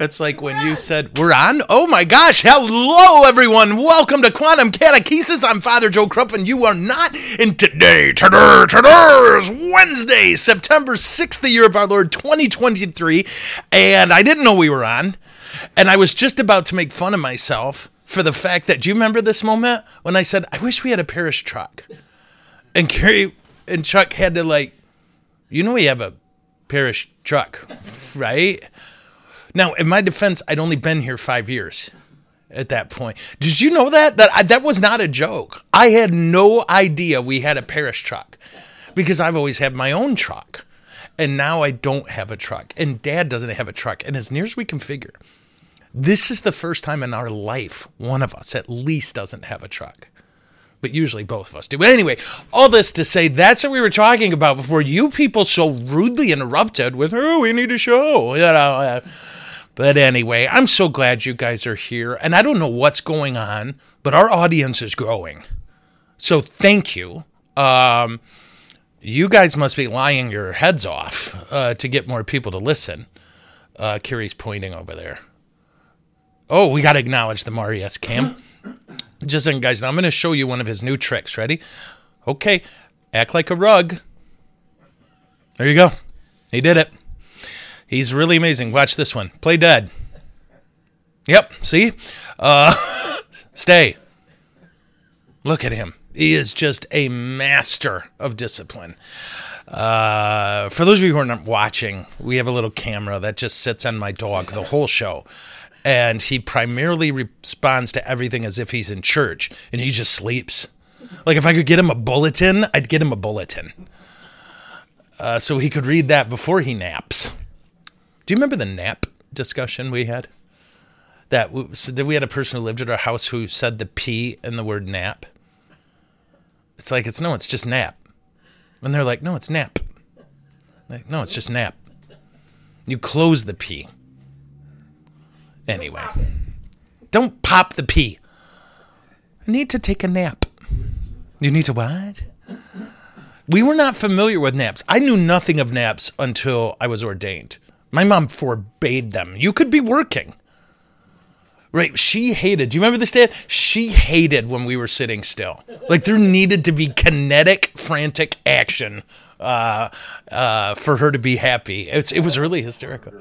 It's like when you said we're on. Oh my gosh! Hello, everyone. Welcome to Quantum Catechesis. I'm Father Joe Krupp, and you are not. And today, today, today is Wednesday, September sixth, the year of our Lord 2023. And I didn't know we were on, and I was just about to make fun of myself for the fact that. Do you remember this moment when I said, "I wish we had a parish truck," and Carrie and Chuck had to like, you know, we have a parish truck, right? Now, in my defense, I'd only been here five years at that point. Did you know that? That I, that was not a joke. I had no idea we had a parish truck because I've always had my own truck, and now I don't have a truck, and Dad doesn't have a truck. And as near as we can figure, this is the first time in our life one of us at least doesn't have a truck but usually both of us do. But anyway, all this to say that's what we were talking about before you people so rudely interrupted with, oh, we need a show. You know. uh, But anyway, I'm so glad you guys are here. And I don't know what's going on, but our audience is growing. So thank you. Um, you guys must be lying your heads off uh, to get more people to listen. Uh, Kiri's pointing over there. Oh, we got to acknowledge the Marius cam. Just saying, guys, now I'm going to show you one of his new tricks. Ready? Okay. Act like a rug. There you go. He did it. He's really amazing. Watch this one. Play dead. Yep. See? Uh, stay. Look at him. He is just a master of discipline. Uh, for those of you who are not watching, we have a little camera that just sits on my dog the whole show. And he primarily responds to everything as if he's in church and he just sleeps. Like if I could get him a bulletin, I'd get him a bulletin. Uh, so he could read that before he naps. Do you remember the nap discussion we had? That we, so that we had a person who lived at our house who said the P in the word nap. It's like it's no, it's just nap. And they're like, no, it's nap. Like, no, it's just nap. You close the P. Anyway, don't pop the P. I need to take a nap. You need to what? We were not familiar with naps. I knew nothing of naps until I was ordained. My mom forbade them. You could be working. Right? She hated. Do you remember this, Dad? She hated when we were sitting still. Like there needed to be kinetic, frantic action uh, uh, for her to be happy. It's, it was really hysterical.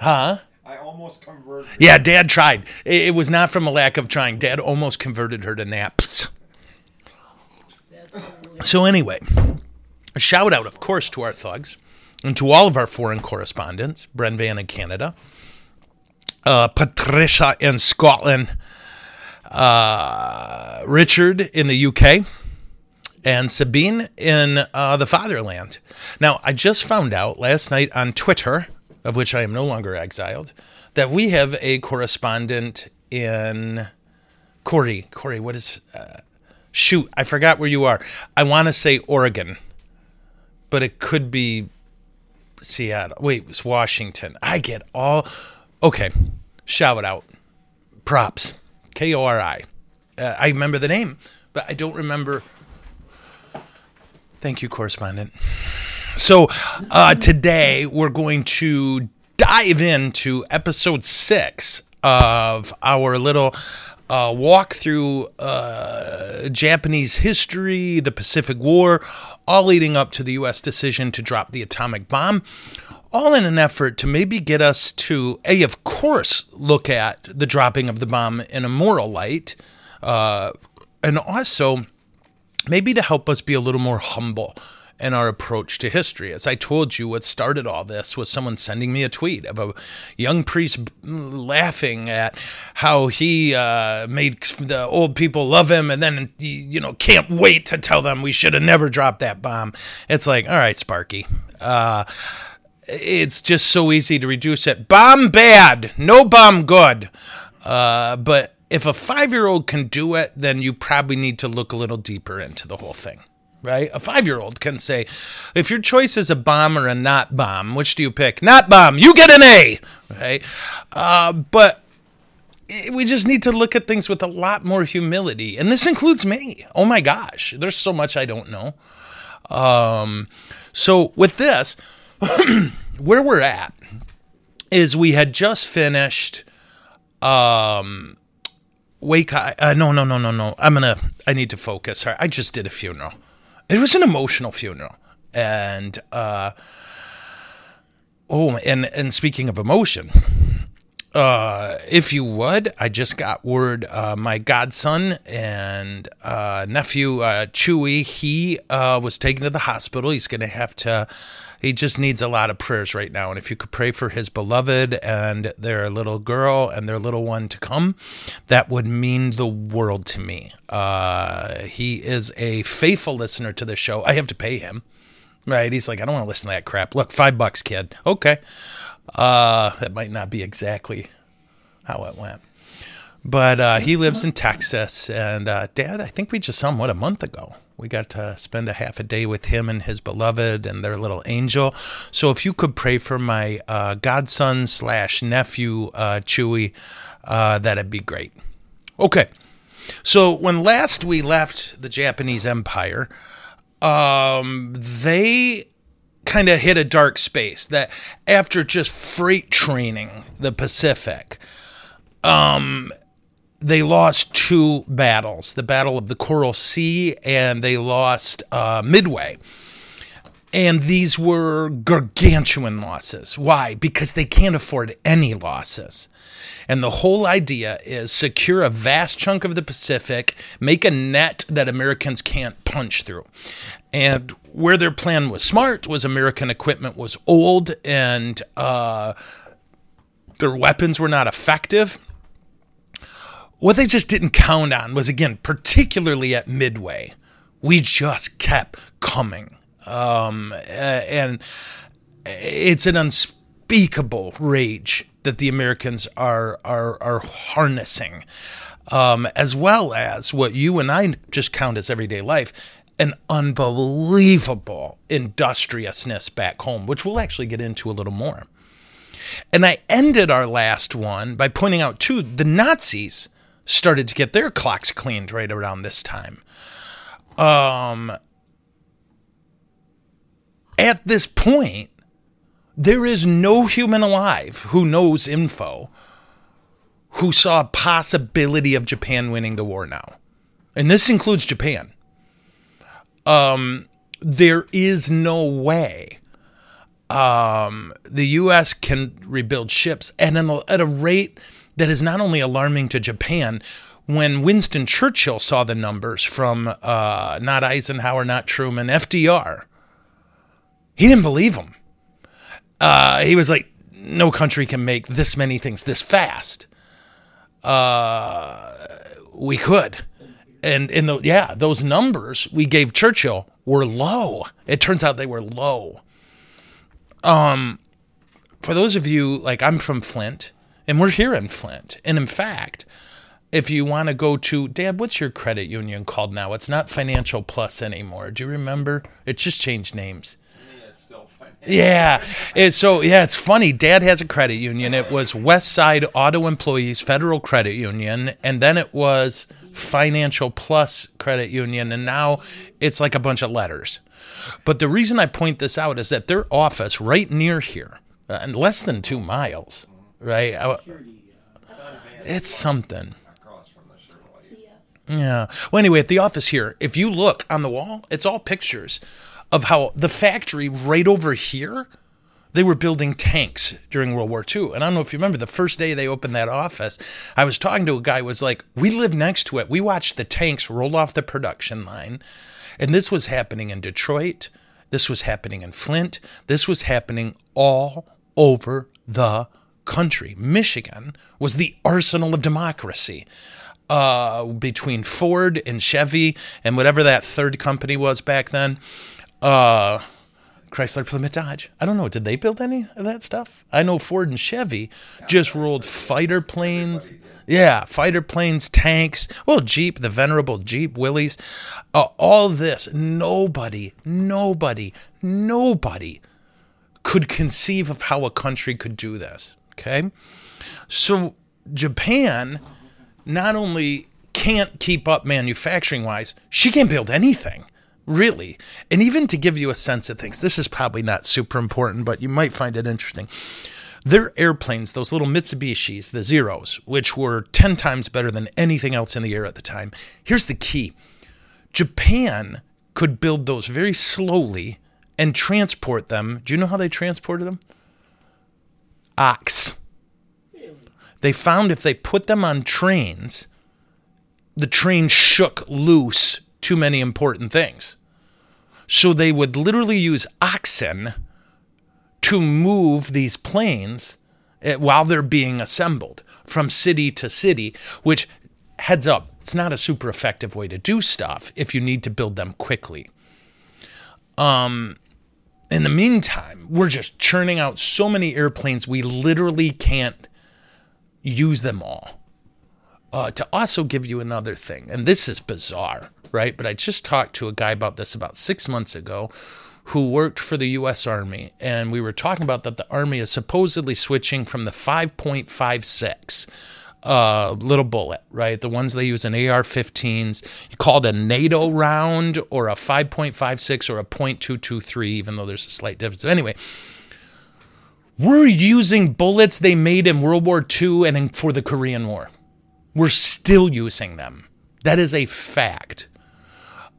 Huh? I almost converted. Yeah, Dad tried. It, it was not from a lack of trying. Dad almost converted her to naps. So anyway, a shout out, of course, to our thugs and to all of our foreign correspondents, Bren Van in Canada, uh, Patricia in Scotland, uh, Richard in the UK, and Sabine in uh, the fatherland. Now, I just found out last night on Twitter, of which I am no longer exiled, that we have a correspondent in Kori. Kori, what is? Uh, shoot, I forgot where you are. I want to say Oregon, but it could be Seattle. Wait, it's Washington. I get all. Okay, shout it out. Props. K O R I. Uh, I remember the name, but I don't remember. Thank you, correspondent. So uh, today we're going to dive into episode six of our little uh, walk through uh, Japanese history, the Pacific War, all leading up to the U.S. decision to drop the atomic bomb. All in an effort to maybe get us to, A, of course, look at the dropping of the bomb in a moral light, uh, and also maybe to help us be a little more humble in our approach to history. As I told you, what started all this was someone sending me a tweet of a young priest laughing at how he uh, made the old people love him and then, you know, can't wait to tell them we should have never dropped that bomb. It's like, all right, Sparky. Uh, it's just so easy to reduce it. Bomb bad, no bomb good. Uh, but if a five year old can do it, then you probably need to look a little deeper into the whole thing, right? A five year old can say, if your choice is a bomb or a not bomb, which do you pick? Not bomb, you get an A, right? Uh, but we just need to look at things with a lot more humility. And this includes me. Oh my gosh, there's so much I don't know. Um, so with this, where we're at is we had just finished um wake uh, no no no no no i'm gonna i need to focus Sorry, i just did a funeral it was an emotional funeral and uh oh and and speaking of emotion uh, if you would, I just got word uh, my godson and uh, nephew uh, Chewy, he uh, was taken to the hospital. He's going to have to, he just needs a lot of prayers right now. And if you could pray for his beloved and their little girl and their little one to come, that would mean the world to me. Uh, he is a faithful listener to the show. I have to pay him. Right. He's like, I don't want to listen to that crap. Look, five bucks, kid. Okay. Uh, that might not be exactly how it went. But uh, he lives in Texas. And uh, Dad, I think we just saw him, what, a month ago? We got to spend a half a day with him and his beloved and their little angel. So if you could pray for my uh, godson slash nephew, uh, Chewy, uh, that'd be great. Okay. So when last we left the Japanese Empire, um, they kind of hit a dark space that after just freight training the Pacific, um, they lost two battles the Battle of the Coral Sea and they lost uh, Midway. And these were gargantuan losses. Why? Because they can't afford any losses. And the whole idea is secure a vast chunk of the Pacific, make a net that Americans can't punch through. And where their plan was smart was American equipment was old and uh, their weapons were not effective. What they just didn't count on was, again, particularly at Midway, we just kept coming. Um, and it's an unspeakable rage that the Americans are, are, are harnessing. Um, as well as what you and I just count as everyday life, an unbelievable industriousness back home, which we'll actually get into a little more. And I ended our last one by pointing out, too, the Nazis started to get their clocks cleaned right around this time. Um, at this point, there is no human alive who knows info who saw a possibility of Japan winning the war now. And this includes Japan um, there is no way um, the U.S. can rebuild ships at, an, at a rate that is not only alarming to Japan. When Winston Churchill saw the numbers from uh, not Eisenhower, not Truman, FDR, he didn't believe them. Uh, he was like, no country can make this many things this fast. Uh, we could and the yeah those numbers we gave churchill were low it turns out they were low um for those of you like i'm from flint and we're here in flint and in fact if you want to go to dad what's your credit union called now it's not financial plus anymore do you remember it just changed names yeah. It's so yeah, it's funny. Dad has a credit union. It was West Side Auto Employees Federal Credit Union, and then it was Financial Plus Credit Union, and now it's like a bunch of letters. But the reason I point this out is that their office right near here, uh, and less than two miles, right? Uh, it's something. Yeah. Well, anyway, at the office here, if you look on the wall, it's all pictures of how the factory right over here they were building tanks during World War II. And I don't know if you remember the first day they opened that office, I was talking to a guy was like, "We live next to it. We watched the tanks roll off the production line." And this was happening in Detroit. This was happening in Flint. This was happening all over the country. Michigan was the arsenal of democracy. Uh, between Ford and Chevy and whatever that third company was back then, uh, Chrysler, Plymouth, Dodge. I don't know. Did they build any of that stuff? I know Ford and Chevy just rolled fighter planes. Yeah, fighter planes, tanks. Well, Jeep, the venerable Jeep, Willys. Uh, all this. Nobody, nobody, nobody could conceive of how a country could do this. Okay. So Japan not only can't keep up manufacturing wise, she can't build anything really. And even to give you a sense of things, this is probably not super important, but you might find it interesting. Their airplanes, those little Mitsubishis, the Zeros, which were 10 times better than anything else in the air at the time. Here's the key Japan could build those very slowly and transport them. Do you know how they transported them? Ox. They found if they put them on trains, the train shook loose too many important things. So they would literally use oxen to move these planes eh, while they're being assembled from city to city, which heads up, it's not a super effective way to do stuff if you need to build them quickly. Um, in the meantime, we're just churning out so many airplanes, we literally can't use them all. Uh, to also give you another thing, and this is bizarre, right? But I just talked to a guy about this about six months ago who worked for the US Army, and we were talking about that the Army is supposedly switching from the 5.56 uh, little bullet, right? The ones they use in AR 15s. called a NATO round or a 5.56 or a .223, even though there's a slight difference. Anyway, we're using bullets they made in World War II and in, for the Korean War. We're still using them. That is a fact.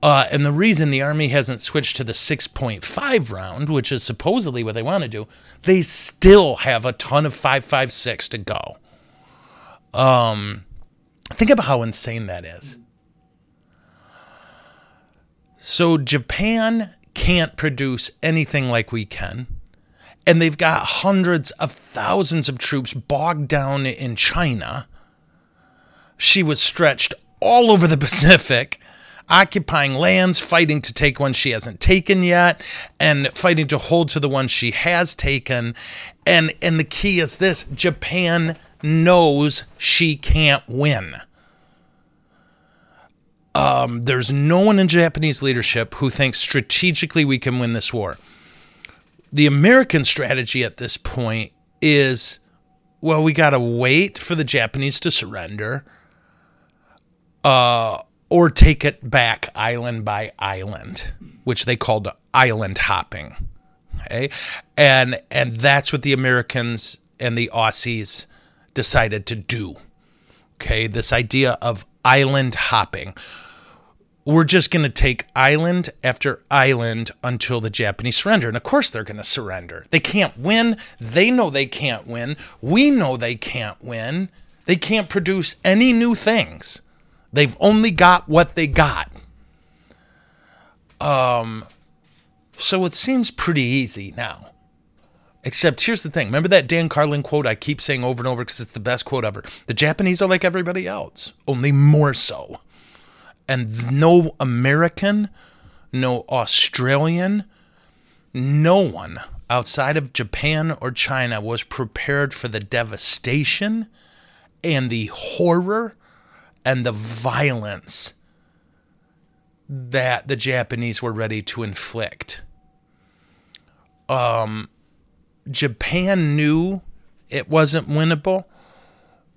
Uh, and the reason the Army hasn't switched to the 6.5 round, which is supposedly what they want to do, they still have a ton of 5.56 to go. Um, think about how insane that is. So Japan can't produce anything like we can. And they've got hundreds of thousands of troops bogged down in China. She was stretched all over the Pacific, occupying lands, fighting to take one she hasn't taken yet, and fighting to hold to the one she has taken. And and the key is this Japan knows she can't win. Um, there's no one in Japanese leadership who thinks strategically we can win this war. The American strategy at this point is well, we got to wait for the Japanese to surrender uh, or take it back island by island, which they called island hopping. Okay? And, and that's what the Americans and the Aussies decided to do. Okay, this idea of island hopping. We're just going to take island after island until the Japanese surrender. And of course, they're going to surrender. They can't win. They know they can't win. We know they can't win. They can't produce any new things. They've only got what they got. Um, so it seems pretty easy now. Except here's the thing. Remember that Dan Carlin quote I keep saying over and over because it's the best quote ever. The Japanese are like everybody else, only more so. And no American, no Australian, no one outside of Japan or China was prepared for the devastation and the horror and the violence that the Japanese were ready to inflict. Um, Japan knew it wasn't winnable,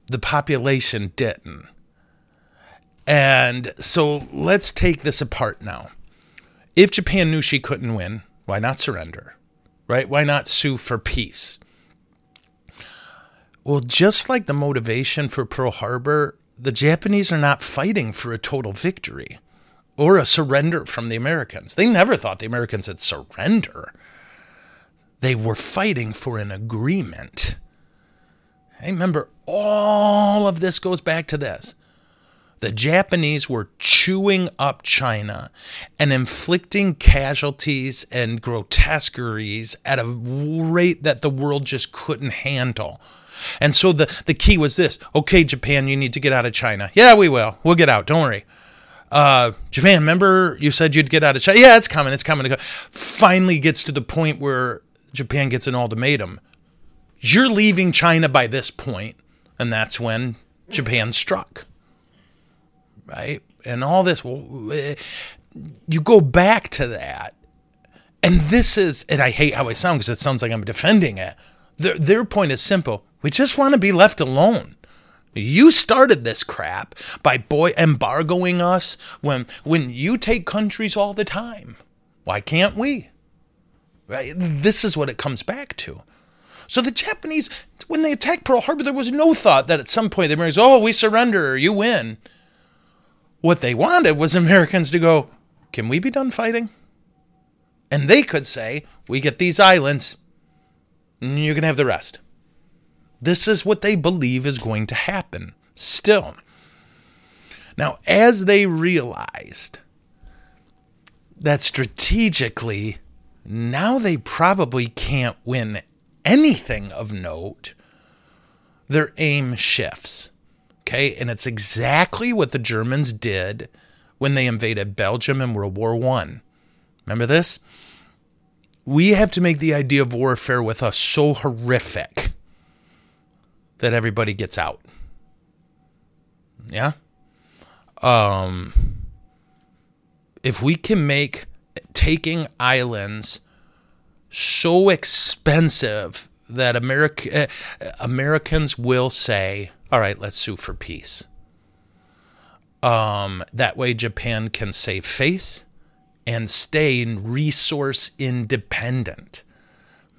the population didn't. And so let's take this apart now. If Japan knew she couldn't win, why not surrender? Right? Why not sue for peace? Well, just like the motivation for Pearl Harbor, the Japanese are not fighting for a total victory or a surrender from the Americans. They never thought the Americans would surrender. They were fighting for an agreement. Hey, remember, all of this goes back to this. The Japanese were chewing up China and inflicting casualties and grotesqueries at a rate that the world just couldn't handle. And so the, the key was this okay, Japan, you need to get out of China. Yeah, we will. We'll get out. Don't worry. Uh, Japan, remember you said you'd get out of China? Yeah, it's coming. It's coming. Finally gets to the point where Japan gets an ultimatum. You're leaving China by this point, and that's when Japan struck. Right? And all this, eh, you go back to that. And this is, and I hate how I sound because it sounds like I'm defending it. Their, their point is simple we just want to be left alone. You started this crap by boy embargoing us when when you take countries all the time. Why can't we? Right? This is what it comes back to. So the Japanese, when they attacked Pearl Harbor, there was no thought that at some point the Americans, oh, we surrender, you win. What they wanted was Americans to go, can we be done fighting? And they could say, we get these islands, you can have the rest. This is what they believe is going to happen still. Now, as they realized that strategically, now they probably can't win anything of note, their aim shifts. Okay, and it's exactly what the Germans did when they invaded Belgium in World War One. Remember this? We have to make the idea of warfare with us so horrific that everybody gets out. Yeah? Um if we can make taking islands so expensive that America, uh, Americans will say, all right, let's sue for peace. Um, that way, Japan can save face and stay resource independent.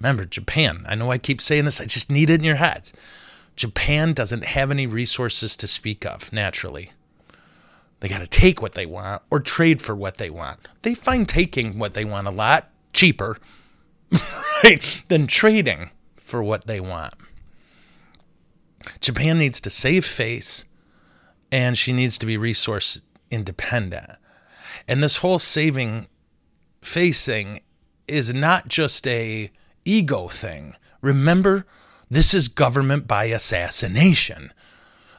Remember, Japan, I know I keep saying this, I just need it in your heads. Japan doesn't have any resources to speak of naturally. They got to take what they want or trade for what they want. They find taking what they want a lot cheaper right, than trading for what they want. Japan needs to save face and she needs to be resource independent. And this whole saving face thing is not just a ego thing. Remember, this is government by assassination.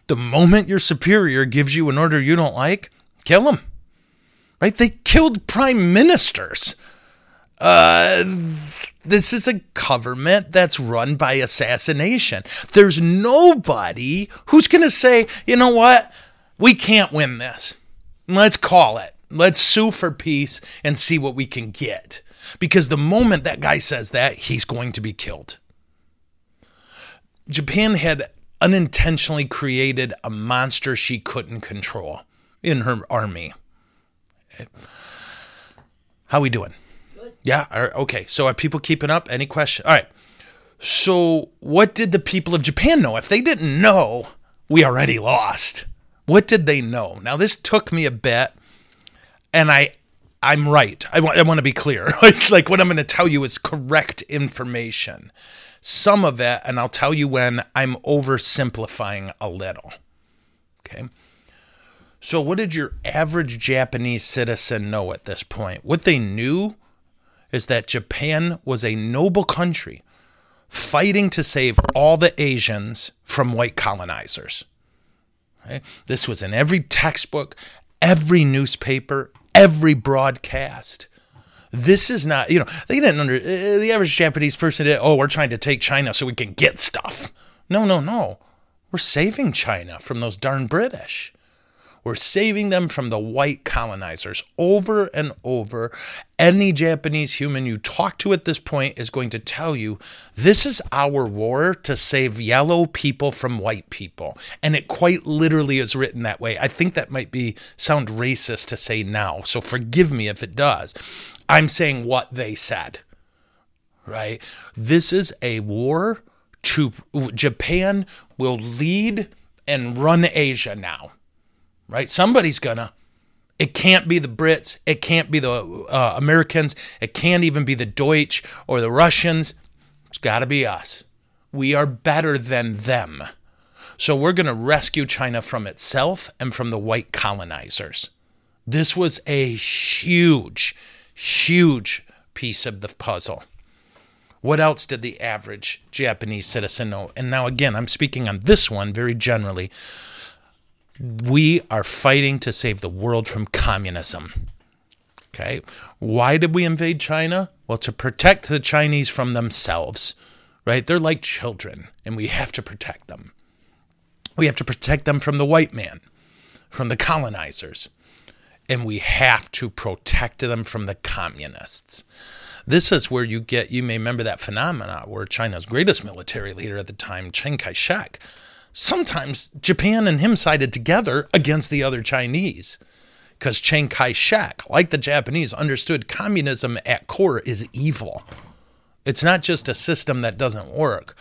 The moment your superior gives you an order you don't like, kill him. Right? They killed prime ministers. Uh, this is a government that's run by assassination. There's nobody who's going to say, you know what? We can't win this. Let's call it. Let's sue for peace and see what we can get. Because the moment that guy says that, he's going to be killed. Japan had unintentionally created a monster she couldn't control in her army. How are we doing? Yeah. Okay. So are people keeping up? Any question? All right. So what did the people of Japan know? If they didn't know, we already lost. What did they know? Now this took me a bit, and I, I'm right. I want, I want to be clear. it's like what I'm going to tell you is correct information. Some of it, and I'll tell you when I'm oversimplifying a little. Okay. So, what did your average Japanese citizen know at this point? What they knew is that Japan was a noble country fighting to save all the Asians from white colonizers. Okay? This was in every textbook, every newspaper, every broadcast. This is not, you know, they didn't under uh, the average Japanese person did, oh, we're trying to take China so we can get stuff. No, no, no. We're saving China from those darn British. We're saving them from the white colonizers over and over. Any Japanese human you talk to at this point is going to tell you this is our war to save yellow people from white people. And it quite literally is written that way. I think that might be sound racist to say now. So forgive me if it does. I'm saying what they said. Right? This is a war to Japan will lead and run Asia now right? Somebody's gonna. It can't be the Brits. It can't be the uh, Americans. It can't even be the Deutsch or the Russians. It's got to be us. We are better than them. So we're going to rescue China from itself and from the white colonizers. This was a huge, huge piece of the puzzle. What else did the average Japanese citizen know? And now, again, I'm speaking on this one very generally. We are fighting to save the world from communism. Okay. Why did we invade China? Well, to protect the Chinese from themselves, right? They're like children, and we have to protect them. We have to protect them from the white man, from the colonizers, and we have to protect them from the communists. This is where you get, you may remember that phenomena where China's greatest military leader at the time, Chiang Kai shek, sometimes Japan and him sided together against the other Chinese. Because Chiang Kai shek, like the Japanese, understood communism at core is evil. It's not just a system that doesn't work,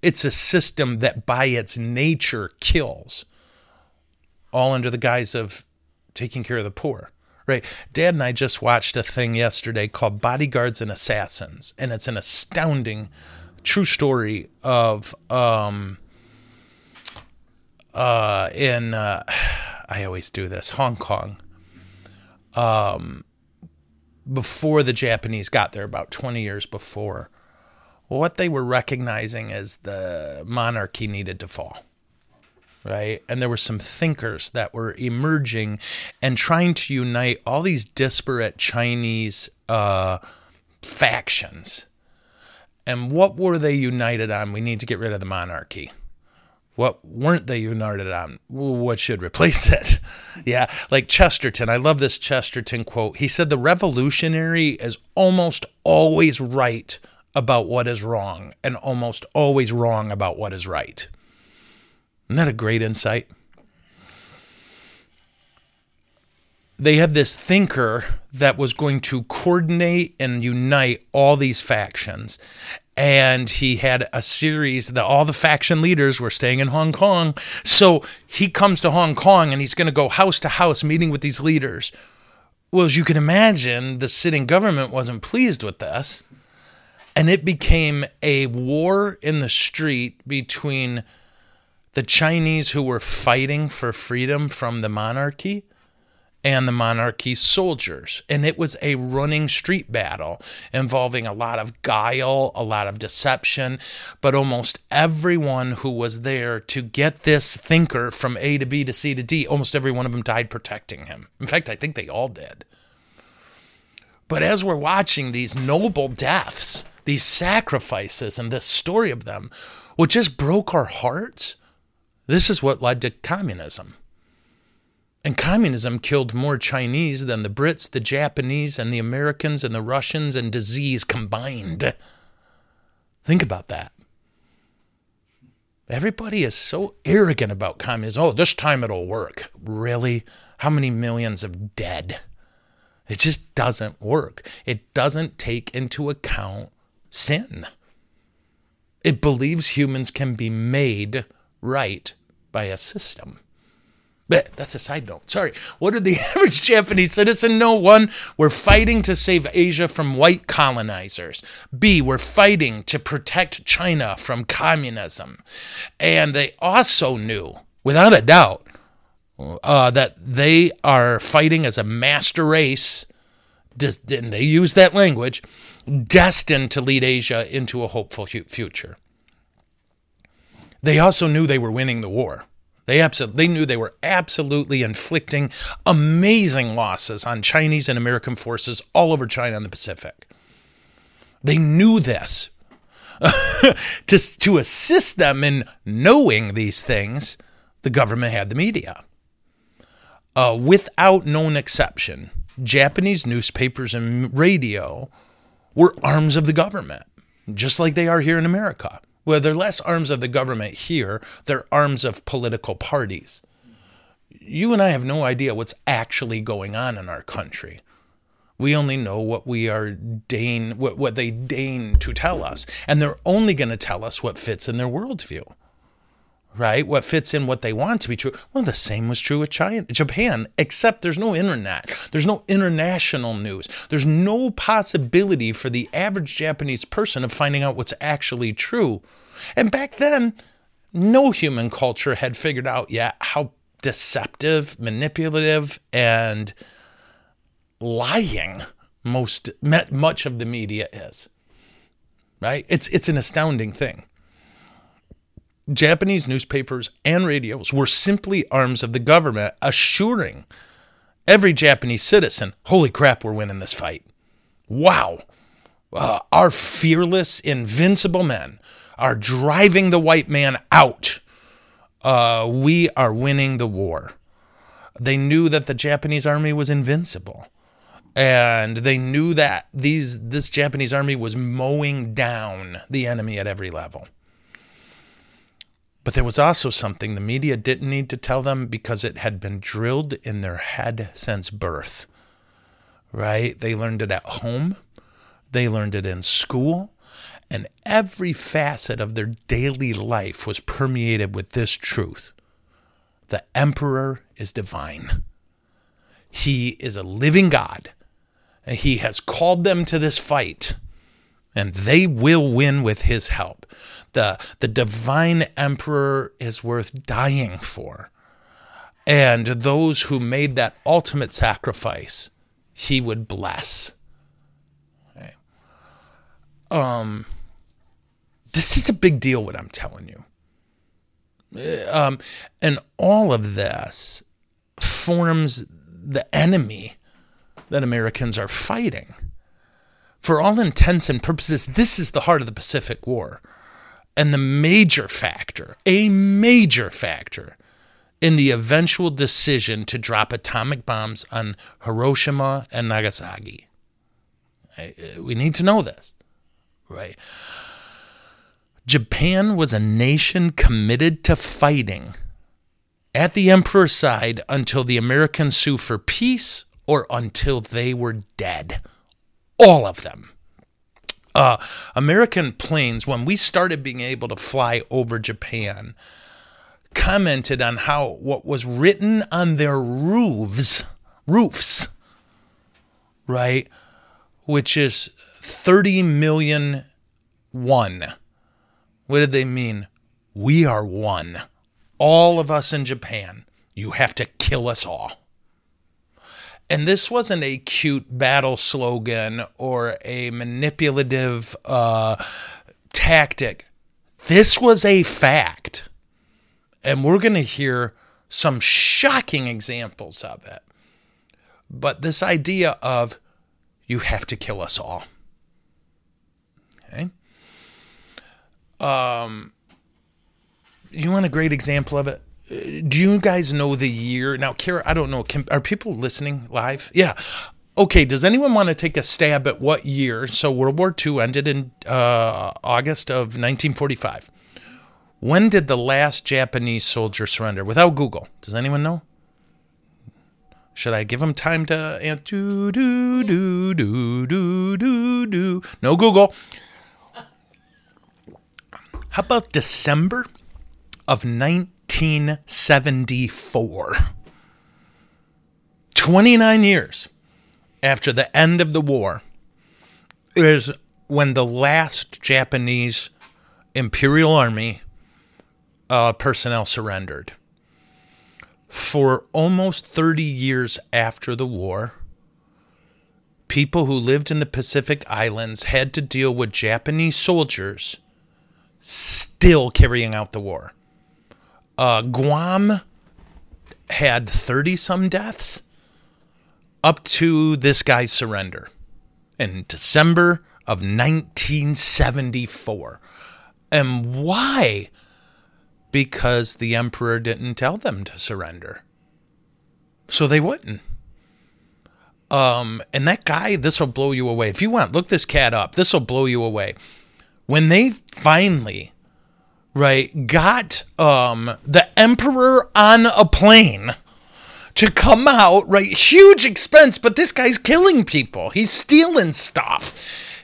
it's a system that by its nature kills, all under the guise of taking care of the poor. Right. Dad and I just watched a thing yesterday called Bodyguards and Assassins, and it's an astounding true story of um uh in uh I always do this, Hong Kong. Um before the Japanese got there about 20 years before. What they were recognizing is the monarchy needed to fall right? And there were some thinkers that were emerging and trying to unite all these disparate Chinese uh, factions. And what were they united on? We need to get rid of the monarchy. What weren't they united on? What should replace it? yeah, like Chesterton. I love this Chesterton quote. He said, The revolutionary is almost always right about what is wrong and almost always wrong about what is right. Isn't that a great insight? They had this thinker that was going to coordinate and unite all these factions. And he had a series that all the faction leaders were staying in Hong Kong. So he comes to Hong Kong and he's going to go house to house meeting with these leaders. Well, as you can imagine, the sitting government wasn't pleased with this. And it became a war in the street between the Chinese who were fighting for freedom from the monarchy and the monarchy's soldiers. And it was a running street battle involving a lot of guile, a lot of deception, but almost everyone who was there to get this thinker from A to B to C to D, almost every one of them died protecting him. In fact, I think they all did. But as we're watching these noble deaths, these sacrifices, and this story of them, what just broke our hearts this is what led to communism. And communism killed more Chinese than the Brits, the Japanese, and the Americans, and the Russians, and disease combined. Think about that. Everybody is so arrogant about communism. Oh, this time it'll work. Really? How many millions of dead? It just doesn't work. It doesn't take into account sin. It believes humans can be made right by a system. But that's a side note. Sorry. What did the average Japanese citizen know? One, we're fighting to save Asia from white colonizers. B, we're fighting to protect China from communism. And they also knew, without a doubt, uh, that they are fighting as a master race, and they use that language, destined to lead Asia into a hopeful future. They also knew they were winning the war. They absolutely they knew they were absolutely inflicting amazing losses on Chinese and American forces all over China and the Pacific. They knew this. to, to assist them in knowing these things, the government had the media. Uh, without known exception, Japanese newspapers and radio were arms of the government, just like they are here in America. Well, they're less arms of the government here, they're arms of political parties. You and I have no idea what's actually going on in our country. We only know what we are deign what, what they deign to tell us. And they're only going to tell us what fits in their worldview right? What fits in what they want to be true. Well, the same was true with China, Japan, except there's no internet. There's no international news. There's no possibility for the average Japanese person of finding out what's actually true. And back then, no human culture had figured out yet how deceptive, manipulative, and lying most much of the media is. Right? It's it's an astounding thing. Japanese newspapers and radios were simply arms of the government, assuring every Japanese citizen, holy crap, we're winning this fight. Wow. Uh, our fearless, invincible men are driving the white man out. Uh, we are winning the war. They knew that the Japanese army was invincible. And they knew that these this Japanese army was mowing down the enemy at every level. But there was also something the media didn't need to tell them because it had been drilled in their head since birth. Right? They learned it at home, they learned it in school, And every facet of their daily life was permeated with this truth the emperor is divine. He is a living God. He has called them to this fight, and they will win with his help. The, the divine emperor is worth dying for. And those who made that ultimate sacrifice, he would bless. Okay. Um, this is a big deal, what I'm telling you. Um, and all of this forms the enemy that Americans are fighting. For all intents and purposes, this is the heart of the Pacific War. And the major factor, a major factor, in the eventual decision to drop atomic bombs on Hiroshima and Nagasaki. Uh, we need to know this, right? Japan was a nation committed to fighting at the emperor's side until the Americans sue for peace or until they were dead. All of them. Uh, American planes, when we started being able to fly over Japan, commented on how what was written on their roofs, roofs, right, which is 30 million one what did they mean? We are one. All of us in Japan. You have to kill us all. And this wasn't a cute battle slogan or a manipulative uh, tactic. This was a fact. And we're going to hear some shocking examples of it. But this idea of you have to kill us all. Okay. Um, you want a great example of it? Do you guys know the year? Now, Kara, I don't know. Can, are people listening live? Yeah. Okay. Does anyone want to take a stab at what year? So World War II ended in uh, August of 1945. When did the last Japanese soldier surrender? Without Google, does anyone know? Should I give them time to? Do do do do do do do. No Google. How about December of 1974? 29 years after the end of the war is when the last Japanese Imperial Army uh, personnel surrendered. For almost 30 years after the war, people who lived in the Pacific Islands had to deal with Japanese soldiers still carrying out the war. Uh, Guam had 30 some deaths up to this guy's surrender in December of 1974. And why? Because the emperor didn't tell them to surrender. So they wouldn't. Um, and that guy, this will blow you away. If you want, look this cat up. This will blow you away when they finally right got um the emperor on a plane to come out right huge expense but this guy's killing people. He's stealing stuff.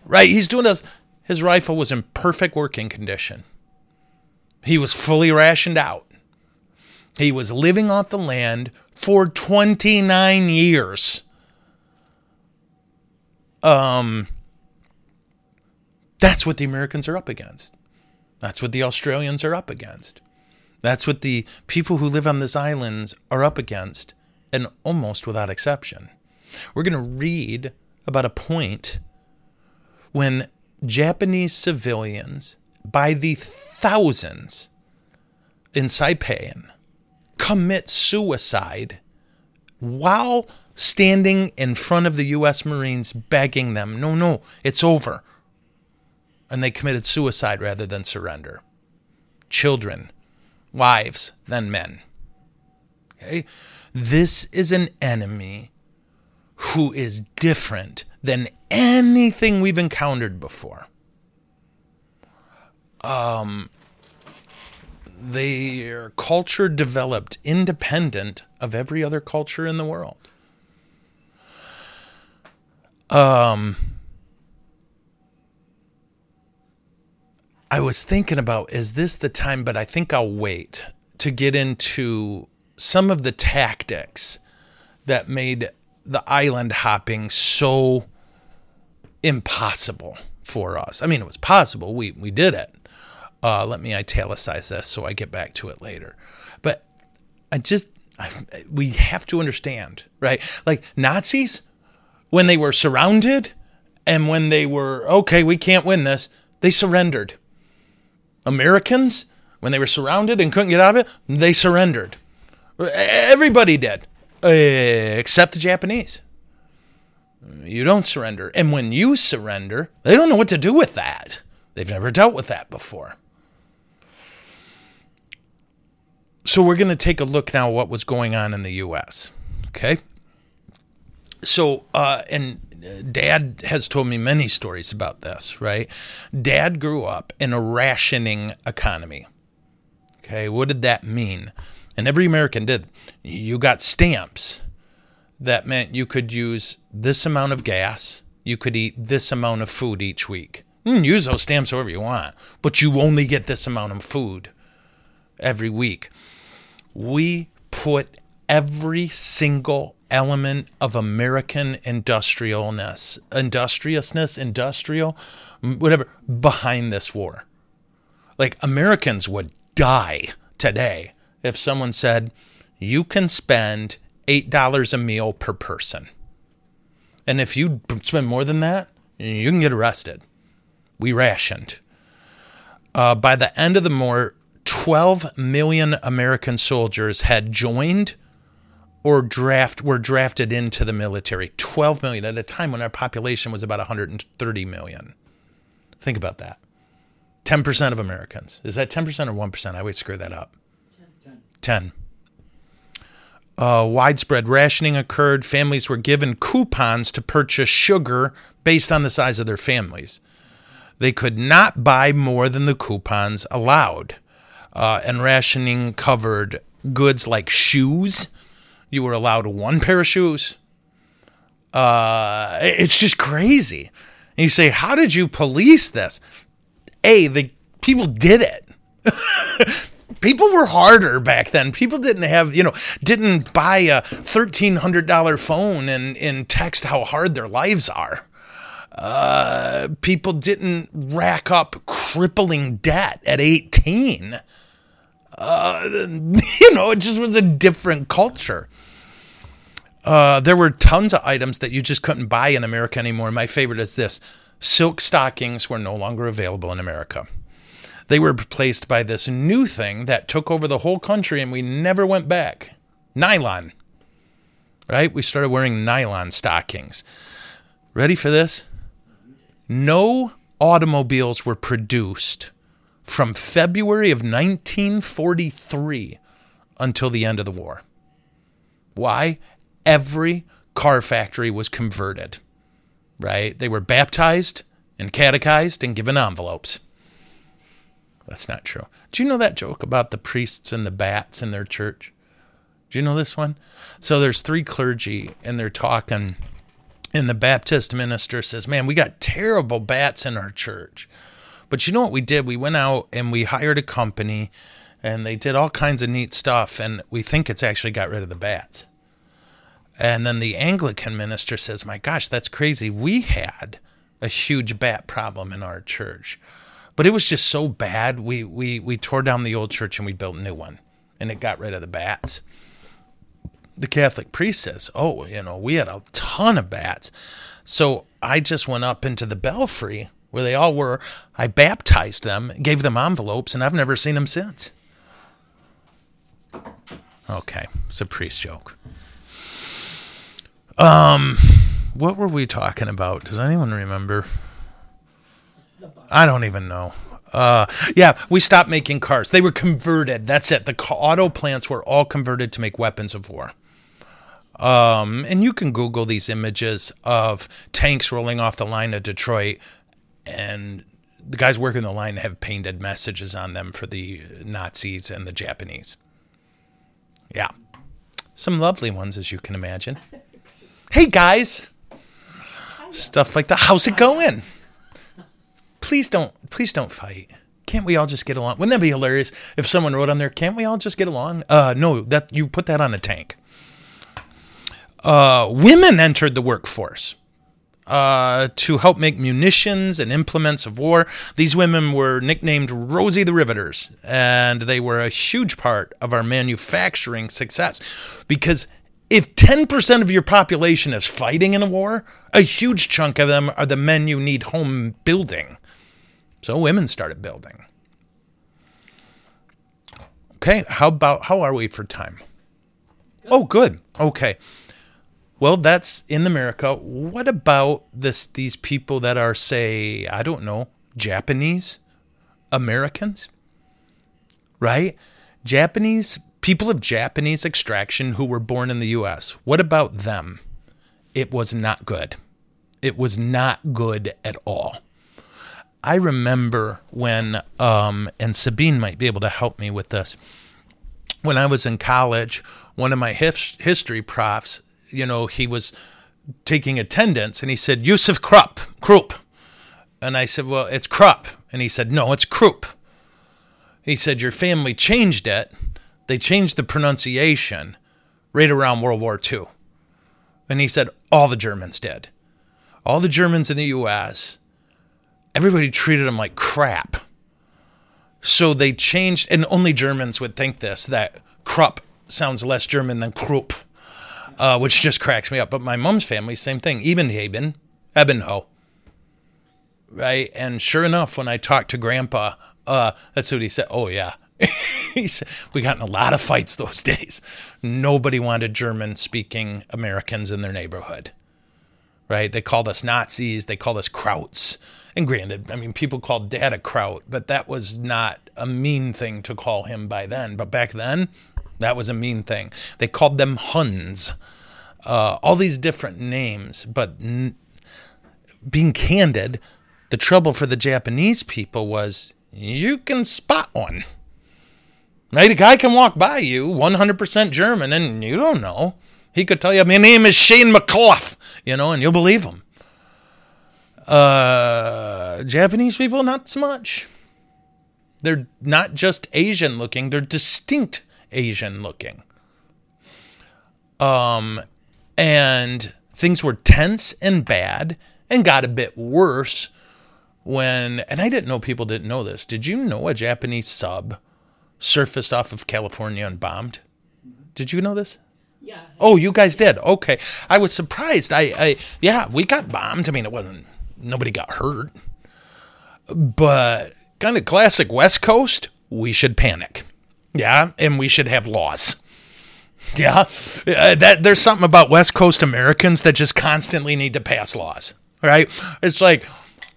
Right he's doing this his rifle was in perfect working condition. He was fully rationed out. He was living off the land for 29 years. Um that's what the Americans are up against. That's what the Australians are up against. That's what the people who live on these islands are up against, and almost without exception. We're going to read about a point when Japanese civilians, by the thousands in Saipan, commit suicide while standing in front of the U.S. Marines begging them, no, no, it's over and they committed suicide rather than surrender. Children, wives, then men. Okay? This is an enemy who is different than anything we've encountered before. Um, their culture developed independent of every other culture in the world. Um, I was thinking about is this the time, but I think I'll wait to get into some of the tactics that made the island hopping so impossible for us. I mean, it was possible. We we did it. Uh, let me italicize this so I get back to it later. But I just I, we have to understand, right? Like Nazis when they were surrounded and when they were okay, we can't win this, they surrendered. Americans when they were surrounded and couldn't get out of it, they surrendered. Everybody did, uh, except the Japanese. You don't surrender. And when you surrender, they don't know what to do with that. They've never dealt with that before. So we're going to take a look now what was going on in the U.S. Okay. So, uh, and dad has told me many stories about this, right? Dad grew up in a rationing economy. Okay. What did that mean? And every American did. You got stamps that meant you could use this amount of gas, you could eat this amount of food each week. Use those stamps however you want, but you only get this amount of food every week. We put every single element of American industrialness, industriousness, industrial, whatever, behind this war. Like Americans would die today if someone said, you can spend $8 a meal per person. And if you spend more than that, you can get arrested. We rationed. Uh, by the end of the war, 12 million American soldiers had joined or draft were drafted into the military. 12 million at a time when our population was about 130 million. Think about that. 10% of Americans. Is that 10% or 1%? I always screw that up. 10. 10 uh, widespread rationing occurred. Families were given coupons to purchase sugar based on the size of their families. They could not buy more than the coupons allowed. Uh, and rationing covered goods like shoes. You were allowed one pair of shoes. Uh, it's just crazy. And you say, how did you police this? A, the people did it. people were harder back then. People didn't have, you know, didn't buy a $1,300 phone and, and text how hard their lives are. Uh, people didn't rack up crippling debt at 18. Uh, you know, it just was a different culture. Uh, there were tons of items that you just couldn't buy in America anymore. My favorite is this silk stockings were no longer available in America. They were replaced by this new thing that took over the whole country and we never went back nylon. Right? We started wearing nylon stockings. Ready for this? No automobiles were produced from February of 1943 until the end of the war. Why? Every car factory was converted, right? They were baptized and catechized and given envelopes. That's not true. Do you know that joke about the priests and the bats in their church? Do you know this one? So there's three clergy and they're talking and the Baptist minister says, "Man, we got terrible bats in our church." But you know what we did? We went out and we hired a company and they did all kinds of neat stuff and we think it's actually got rid of the bats. And then the Anglican minister says, "My gosh, that's crazy. We had a huge bat problem in our church." But it was just so bad. We we we tore down the old church and we built a new one, and it got rid of the bats. The Catholic priest says, "Oh, you know, we had a ton of bats." So I just went up into the belfry where they all were. I baptized them, gave them envelopes, and I've never seen them since. Okay, it's a priest joke. Um, what were we talking about? Does anyone remember? I don't even know. Uh, yeah, we stopped making cars. They were converted. That's it. The auto plants were all converted to make weapons of war. Um, and you can Google these images of tanks rolling off the line of Detroit, and the guys working the line have painted messages on them for the Nazis and the Japanese. Yeah, some lovely ones, as you can imagine. Hey, guys. Stuff like that. How's it going? please don't please don't fight. can't we all just get along? Wouldn't that be hilarious if someone wrote on there, can't we all just get along? Uh, no, that you put that on a tank. Uh, women entered the workforce uh, to help make munitions and implements of war. These women were nicknamed Rosie the Riveters, and they were a huge part of our manufacturing success because if 10% of your population is fighting in a war, a huge chunk of them are the men you need home building. So women started building. Okay, how about how are we for time? Oh, good. Okay. Well, that's in America. What about this these people that are say, I don't know, Japanese Americans? Right? Japanese people of Japanese extraction who were born in the US. What about them? It was not good. It was not good at all. I remember when, um, and Sabine might be able to help me with this. When I was in college, one of my his- history profs you know, he was taking attendance and he said, Yusuf Krupp, Krupp. And I said, well, it's Krupp. And he said, no, it's Krupp. He said, your family changed it. They changed the pronunciation right around World War II. And he said, all the Germans did. All the Germans in the U.S., everybody treated them like crap. So they changed, and only Germans would think this that Krupp sounds less German than Krupp uh, which just cracks me up. But my mom's family, same thing. Ebenhaben, Ebenho. Right. And sure enough, when I talked to grandpa, uh, that's what he said. Oh, yeah. he said, we got in a lot of fights those days. Nobody wanted German speaking Americans in their neighborhood. Right. They called us Nazis. They called us Krauts. And granted, I mean, people called dad a Kraut, but that was not a mean thing to call him by then. But back then, that was a mean thing. They called them Huns. Uh, all these different names, but n- being candid, the trouble for the Japanese people was you can spot one. Right? A guy can walk by you, 100% German, and you don't know. He could tell you, my name is Shane McClough, you know, and you'll believe him. Uh, Japanese people, not so much. They're not just Asian looking, they're distinct Asian looking. Um, and things were tense and bad and got a bit worse when, and I didn't know people didn't know this. Did you know a Japanese sub surfaced off of California and bombed? Did you know this? Yeah. Oh, you guys did. Okay. I was surprised. I, I, yeah, we got bombed. I mean, it wasn't, nobody got hurt. But kind of classic West Coast, we should panic. Yeah, and we should have laws. Yeah, uh, that there's something about West Coast Americans that just constantly need to pass laws, right? It's like,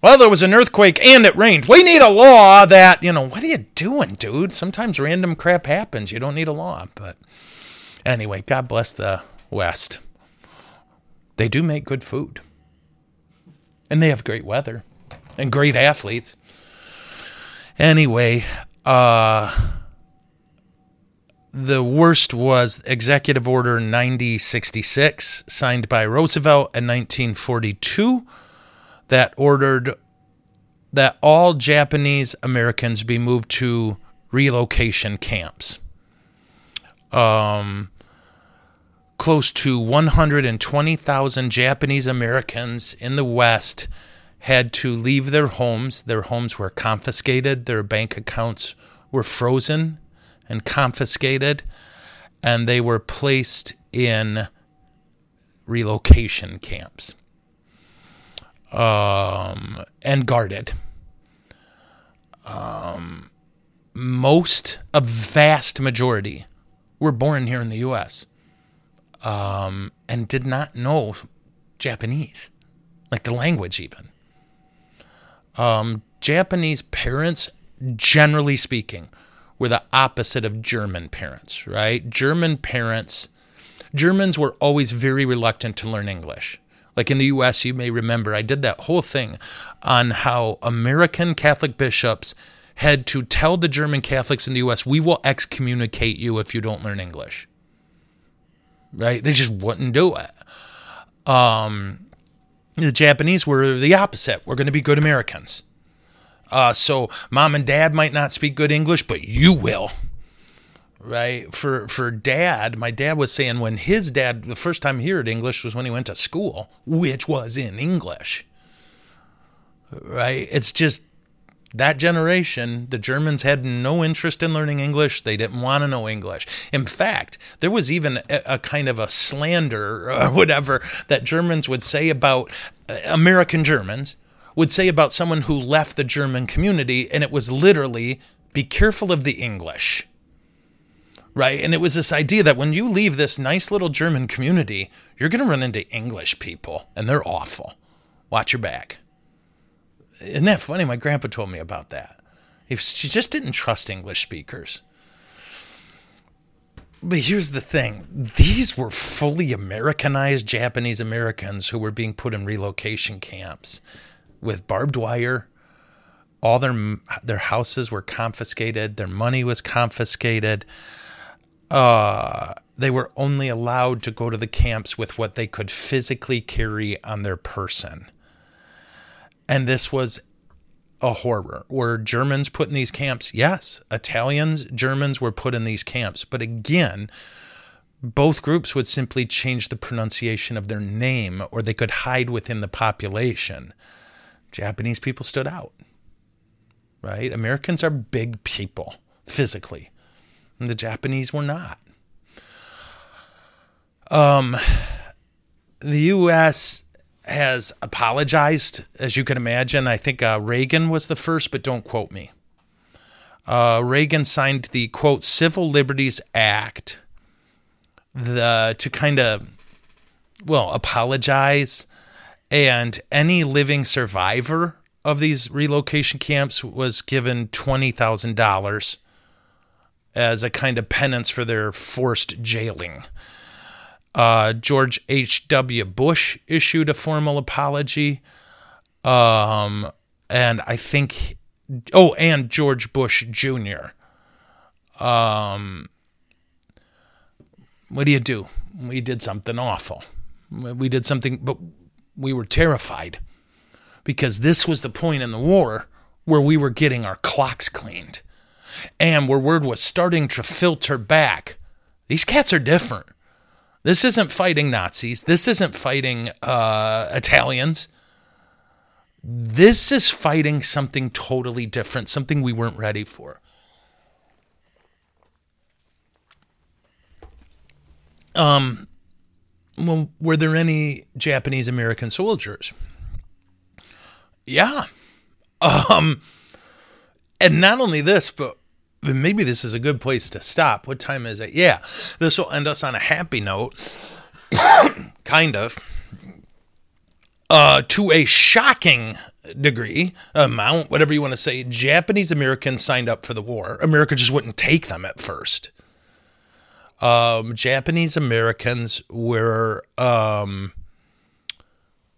well, there was an earthquake and it rained. We need a law that, you know, what are you doing, dude? Sometimes random crap happens. You don't need a law, but anyway, God bless the West. They do make good food. And they have great weather and great athletes. Anyway, uh the worst was Executive Order 9066, signed by Roosevelt in 1942, that ordered that all Japanese Americans be moved to relocation camps. Um, close to 120,000 Japanese Americans in the West had to leave their homes. Their homes were confiscated, their bank accounts were frozen and confiscated, and they were placed in relocation camps um, and guarded. Um, most, a vast majority, were born here in the U.S. Um, and did not know Japanese, like the language, even. Um, Japanese parents, generally speaking, were the opposite of German parents, right? German parents, Germans were always very reluctant to learn English. Like in the US, you may remember, I did that whole thing on how American Catholic bishops had to tell the German Catholics in the US, we will excommunicate you if you don't learn English. Right? They just wouldn't do it. Um, the Japanese were the opposite. We're going to be good Americans. Uh, so mom and dad might not speak good English, but you will. Right? For for dad, my dad was saying when his dad the first time he heard English was when he went to school, which was in English. Right? It's just that generation, the Germans had no interest in learning English. They didn't want to know English. In fact, there was even a, a kind of a slander or whatever that Germans would say about uh, American Germans would say about someone who left the German community, and it was literally be careful of the English. Right? And it was this idea that when you leave this nice little German community, you're going to run into English people, and they're awful. Watch your back. Isn't that funny? My grandpa told me about that. If she just didn't trust English speakers. But here's the thing these were fully Americanized Japanese Americans who were being put in relocation camps with barbed wire. All their their houses were confiscated, their money was confiscated. Uh, they were only allowed to go to the camps with what they could physically carry on their person. And this was a horror. Were Germans put in these camps? Yes. Italians, Germans were put in these camps. But again, both groups would simply change the pronunciation of their name or they could hide within the population. Japanese people stood out, right? Americans are big people physically, and the Japanese were not. Um, the U.S has apologized, as you can imagine. I think uh, Reagan was the first, but don't quote me. Uh, Reagan signed the quote Civil Liberties Act the to kind of well apologize, and any living survivor of these relocation camps was given twenty thousand dollars as a kind of penance for their forced jailing. Uh, George H.W. Bush issued a formal apology. Um, and I think, oh, and George Bush Jr. Um, what do you do? We did something awful. We did something, but we were terrified because this was the point in the war where we were getting our clocks cleaned and where word was starting to filter back. These cats are different. This isn't fighting Nazis. This isn't fighting uh, Italians. This is fighting something totally different, something we weren't ready for. Um, well, were there any Japanese American soldiers? Yeah. Um, and not only this, but maybe this is a good place to stop. What time is it? Yeah, this will end us on a happy note, kind of. Uh, to a shocking degree, amount, whatever you want to say, Japanese Americans signed up for the war. America just wouldn't take them at first. Um, Japanese Americans were, um,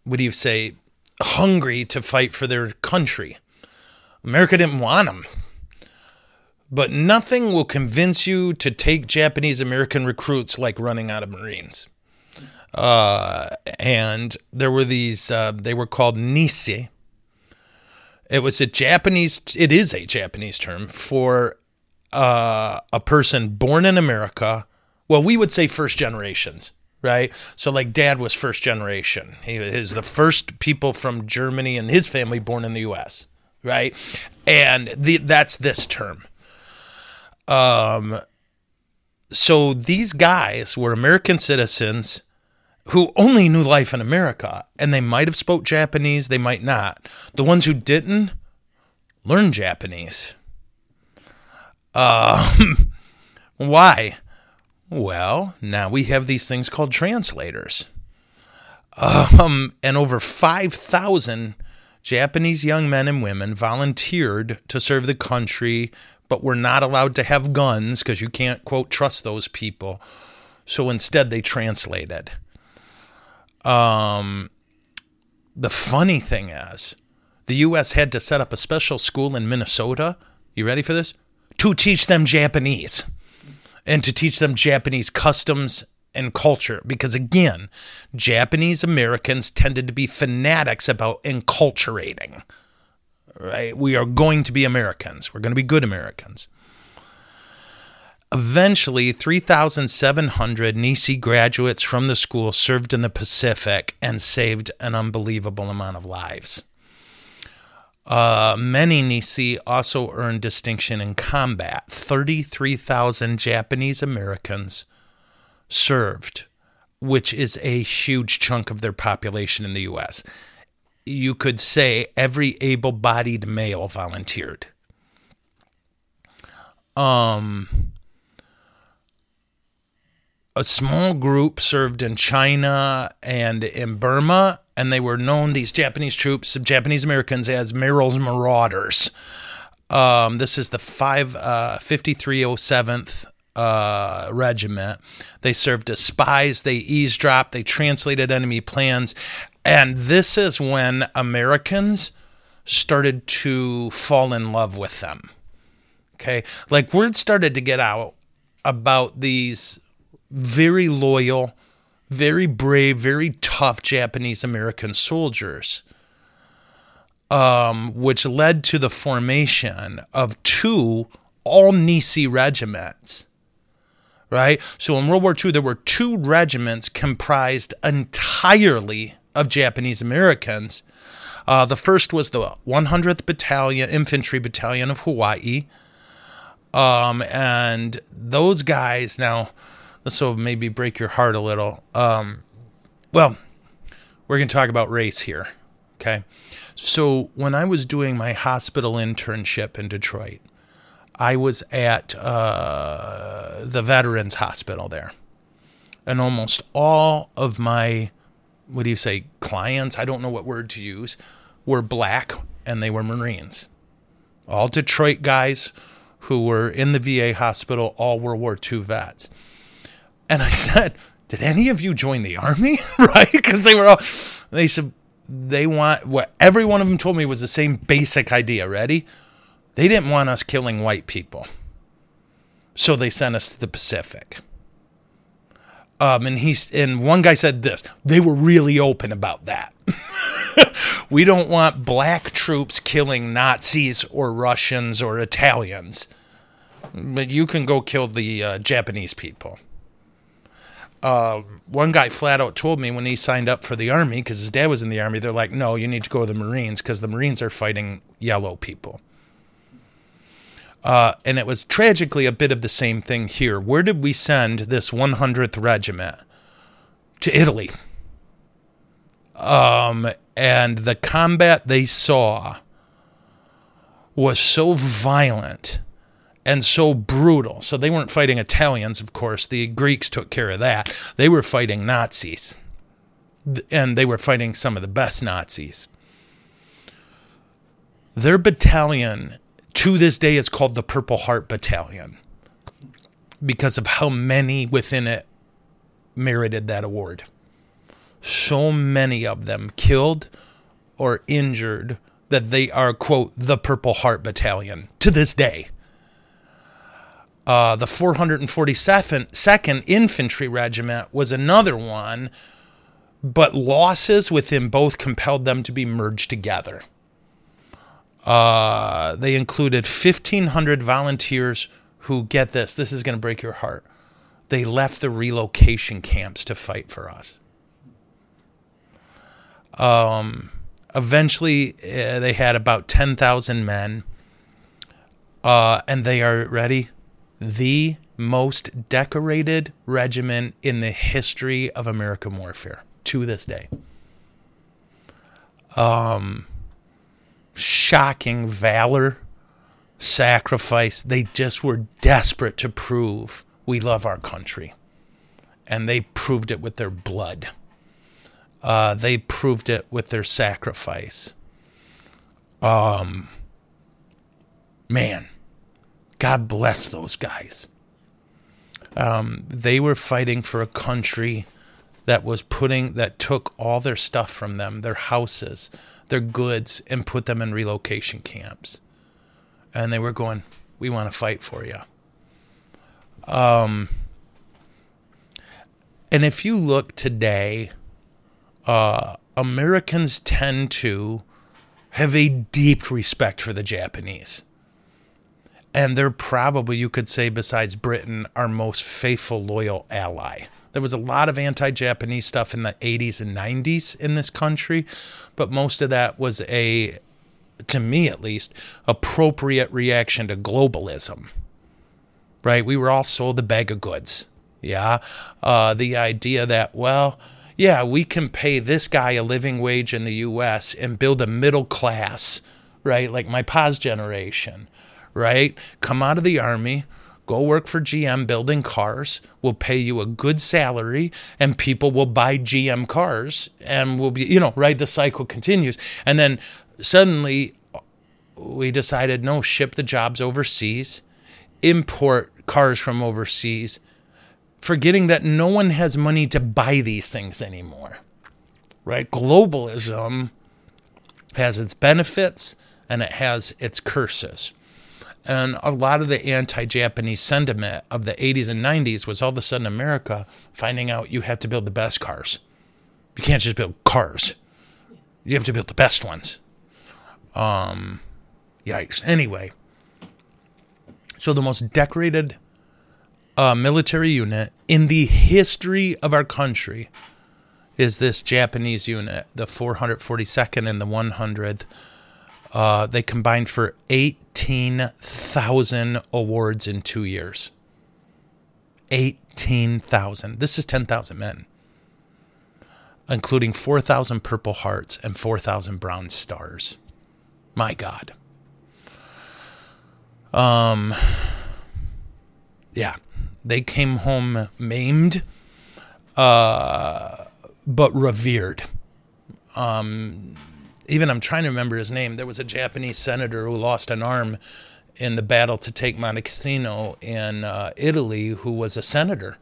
what do you say, hungry to fight for their country. America didn't want them but nothing will convince you to take Japanese American recruits like running out of Marines. Uh, and there were these, uh, they were called Nisei. It was a Japanese, it is a Japanese term for uh, a person born in America. Well, we would say first generations, right? So, like, dad was first generation. He is the first people from Germany and his family born in the US, right? And the, that's this term. Um, so these guys were American citizens who only knew life in America, and they might have spoke Japanese, they might not. The ones who didn't learn Japanese. Um, why? Well, now we have these things called translators. Um, and over 5,000 Japanese young men and women volunteered to serve the country but we're not allowed to have guns because you can't, quote, trust those people. So instead, they translated. Um, the funny thing is, the U.S. had to set up a special school in Minnesota. You ready for this? To teach them Japanese and to teach them Japanese customs and culture. Because again, Japanese Americans tended to be fanatics about enculturating right? We are going to be Americans. We're going to be good Americans. Eventually, 3,700 Nisei graduates from the school served in the Pacific and saved an unbelievable amount of lives. Uh, many Nisei also earned distinction in combat. 33,000 Japanese Americans served, which is a huge chunk of their population in the U.S. You could say every able bodied male volunteered. Um, a small group served in China and in Burma, and they were known, these Japanese troops, Japanese Americans, as Merrill's Marauders. Um, this is the 5, uh, 5307th uh, regiment. They served as spies, they eavesdropped, they translated enemy plans. And this is when Americans started to fall in love with them. Okay. Like word started to get out about these very loyal, very brave, very tough Japanese American soldiers, um, which led to the formation of two all Nisei regiments. Right? So in World War II, there were two regiments comprised entirely of Japanese Americans. Uh, the first was the 100th Battalion, Infantry Battalion of Hawaii. Um, and those guys, now, this will maybe break your heart a little. Um, well, we're going to talk about race here. Okay. So when I was doing my hospital internship in Detroit, I was at uh, the Veterans Hospital there. And almost all of my, what do you say, clients, I don't know what word to use, were black and they were Marines. All Detroit guys who were in the VA hospital, all World War II vets. And I said, Did any of you join the army? right? Because they were all, they said, they want what every one of them told me was the same basic idea. Ready? They didn't want us killing white people. So they sent us to the Pacific. Um, and he's and one guy said this. They were really open about that. we don't want black troops killing Nazis or Russians or Italians, but you can go kill the uh, Japanese people uh, one guy flat out told me when he signed up for the army because his dad was in the army they're like no you need to go to the marines because the marines are fighting yellow people. Uh, and it was tragically a bit of the same thing here. Where did we send this 100th regiment? To italy. Um, and the combat they saw was so violent and so brutal. So they weren't fighting Italians, of course. The Greeks took care of that. They were fighting Nazis. And they were fighting some of the best Nazis. Their battalion to this day is called the Purple Heart Battalion because of how many within it merited that award. So many of them killed or injured that they are, quote, the Purple Heart Battalion to this day. Uh, the 442nd Infantry Regiment was another one, but losses within both compelled them to be merged together. Uh, they included 1,500 volunteers who, get this, this is going to break your heart. They left the relocation camps to fight for us. Um, eventually, uh, they had about 10,000 men. Uh, and they are ready the most decorated regiment in the history of American warfare to this day. Um, shocking valor, sacrifice. They just were desperate to prove we love our country. And they proved it with their blood. Uh, they proved it with their sacrifice. Um, man God bless those guys. Um, they were fighting for a country that was putting that took all their stuff from them, their houses, their goods, and put them in relocation camps. And they were going, "We want to fight for you." Um, and if you look today, uh, Americans tend to have a deep respect for the Japanese. And they're probably, you could say, besides Britain, our most faithful, loyal ally. There was a lot of anti Japanese stuff in the 80s and 90s in this country, but most of that was a, to me at least, appropriate reaction to globalism. Right? We were all sold a bag of goods. Yeah. Uh, the idea that, well, yeah, we can pay this guy a living wage in the US and build a middle class, right? Like my pa's generation, right? Come out of the army, go work for GM building cars. We'll pay you a good salary and people will buy GM cars and we'll be, you know, right? The cycle continues. And then suddenly we decided no, ship the jobs overseas, import cars from overseas forgetting that no one has money to buy these things anymore. Right? Globalism has its benefits and it has its curses. And a lot of the anti Japanese sentiment of the 80s and 90s was all of a sudden America finding out you have to build the best cars. You can't just build cars, you have to build the best ones. Um, yikes. Anyway, so the most decorated uh, military unit in the history of our country is this Japanese unit, the 442nd and the 100th. Uh, they combined for 18,000 awards in two years. 18,000. This is 10,000 men, including 4,000 Purple Hearts and 4,000 Bronze Stars. My God. Um, yeah, they came home maimed, uh, but revered. Um, even I'm trying to remember his name. There was a Japanese senator who lost an arm in the battle to take Monte Cassino in uh, Italy, who was a senator,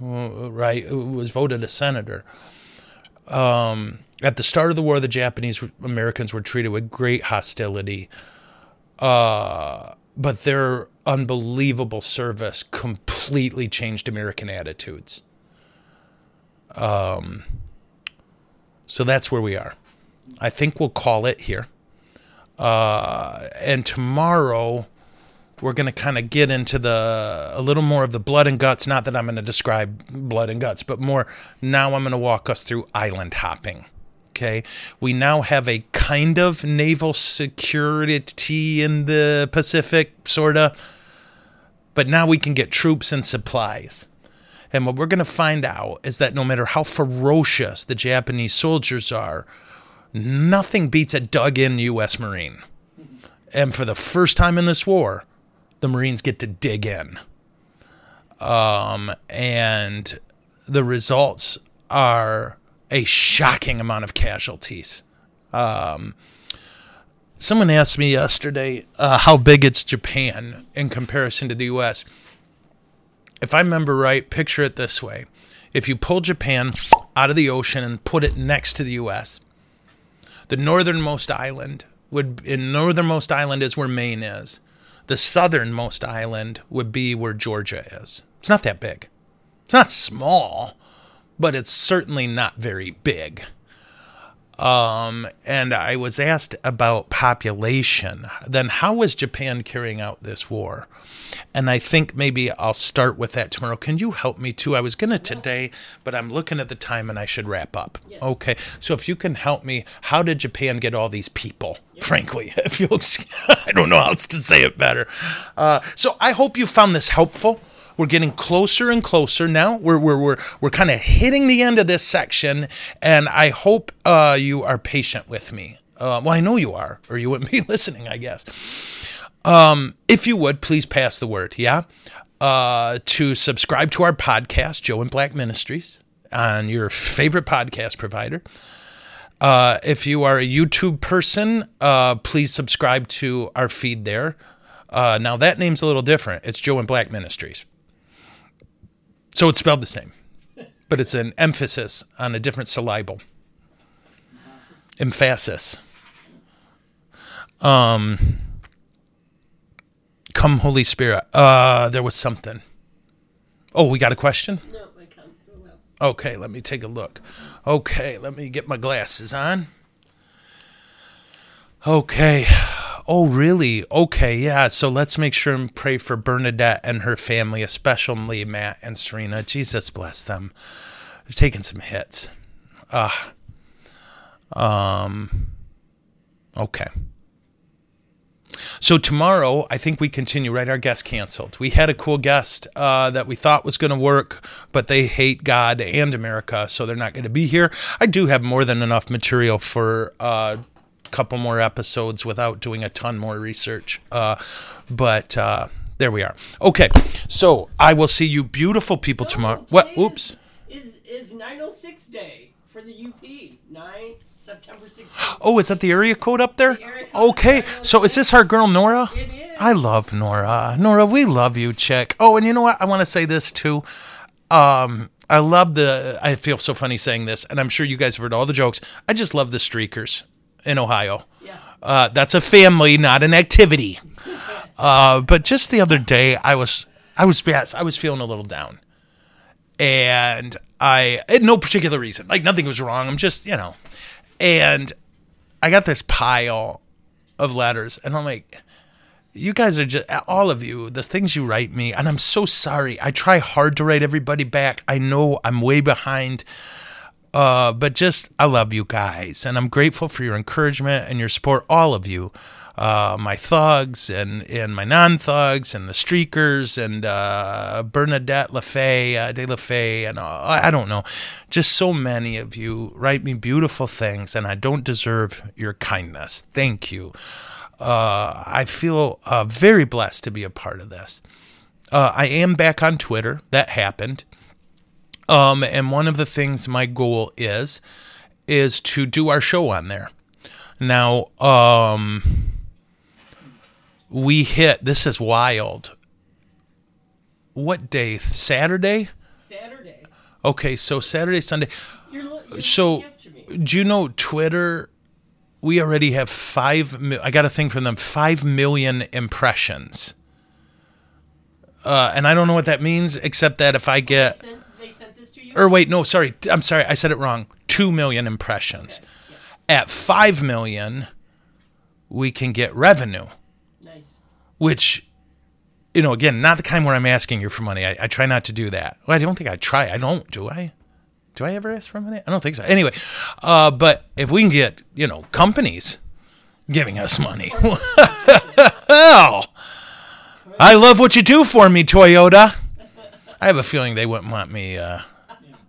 right? Who was voted a senator. Um, at the start of the war, the Japanese Americans were treated with great hostility. Uh, but their unbelievable service completely changed American attitudes. Um, so that's where we are. I think we'll call it here. Uh, and tomorrow we're going to kind of get into the a little more of the blood and guts. Not that I'm going to describe blood and guts, but more now I'm going to walk us through island hopping. Okay. We now have a kind of naval security in the Pacific, sort of. But now we can get troops and supplies. And what we're going to find out is that no matter how ferocious the Japanese soldiers are, nothing beats a dug in U.S. Marine. And for the first time in this war, the Marines get to dig in. Um, and the results are a shocking amount of casualties. Um, someone asked me yesterday uh, how big it's Japan in comparison to the U.S. If I remember right, picture it this way: if you pull Japan out of the ocean and put it next to the U.S., the northernmost island would in northernmost island is where Maine is. The southernmost island would be where Georgia is. It's not that big. It's not small but it's certainly not very big. Um, and I was asked about population. Then, how was Japan carrying out this war? And I think maybe I'll start with that tomorrow. Can you help me too? I was going to today, but I'm looking at the time and I should wrap up. Yes. Okay. So, if you can help me, how did Japan get all these people? Yes. Frankly, if you, I don't know how else to say it better. Uh, so, I hope you found this helpful. We're getting closer and closer now. We're we're we're we're kind of hitting the end of this section, and I hope uh, you are patient with me. Uh, well, I know you are, or you wouldn't be listening, I guess. Um, if you would, please pass the word, yeah? Uh, to subscribe to our podcast, Joe and Black Ministries, on your favorite podcast provider. Uh, if you are a YouTube person, uh, please subscribe to our feed there. Uh, now, that name's a little different. It's Joe and Black Ministries. So it's spelled the same, but it's an emphasis on a different syllable. Emphasis. Um, come, Holy Spirit. Uh, there was something. Oh, we got a question? No, I can't. Okay, let me take a look. Okay, let me get my glasses on. Okay. Oh, really? Okay, yeah. So let's make sure and pray for Bernadette and her family, especially Matt and Serena. Jesus bless them. They've taken some hits. Ah. um. Okay. So tomorrow, I think we continue. Right, our guest canceled. We had a cool guest uh, that we thought was going to work, but they hate God and America, so they're not going to be here. I do have more than enough material for uh, couple more episodes without doing a ton more research. Uh, but uh, there we are. Okay, so I will see you, beautiful people, tomorrow. What? Oops. Is, is, is 906 day for the UP. 9 September 16th. Oh, is that the area code up there? The code Okay, so is this our girl Nora? It is. I love Nora. Nora, we love you, chick. Oh, and you know what? I want to say this too. Um, I love the. I feel so funny saying this, and I'm sure you guys have heard all the jokes. I just love the streakers in Ohio. Yeah. Uh, that's a family, not an activity. Uh, but just the other day, I was, I was, yes, I was feeling a little down, and I had no particular reason. Like nothing was wrong. I'm just, you know, and I got this pile of letters, and I'm like, you guys are just all of you the things you write me and i'm so sorry i try hard to write everybody back i know i'm way behind uh, but just i love you guys and i'm grateful for your encouragement and your support all of you uh, my thugs and, and my non-thugs and the streakers and uh, bernadette lafay uh, de lafay and uh, i don't know just so many of you write me beautiful things and i don't deserve your kindness thank you uh, I feel uh, very blessed to be a part of this. I am back on Twitter. That happened. Um, and one of the things my goal is is to do our show on there. Now, um, we hit. This is wild. What day? Saturday. Saturday. Okay, so Saturday, Sunday. You're, you're So, looking up to me. do you know Twitter? We already have five. I got a thing from them. Five million impressions. Uh, and I don't know what that means, except that if I get, Sent, they sent this to you? Or wait, no, sorry, I'm sorry, I said it wrong. Two million impressions. Yes. At five million, we can get revenue, Nice. which, you know, again, not the kind where I'm asking you for money. I, I try not to do that. Well, I don't think I try. I don't, do I? Do I ever ask for money? I don't think so. Anyway, uh, but if we can get, you know, companies giving us money, hell, I love what you do for me, Toyota. I have a feeling they wouldn't want me uh,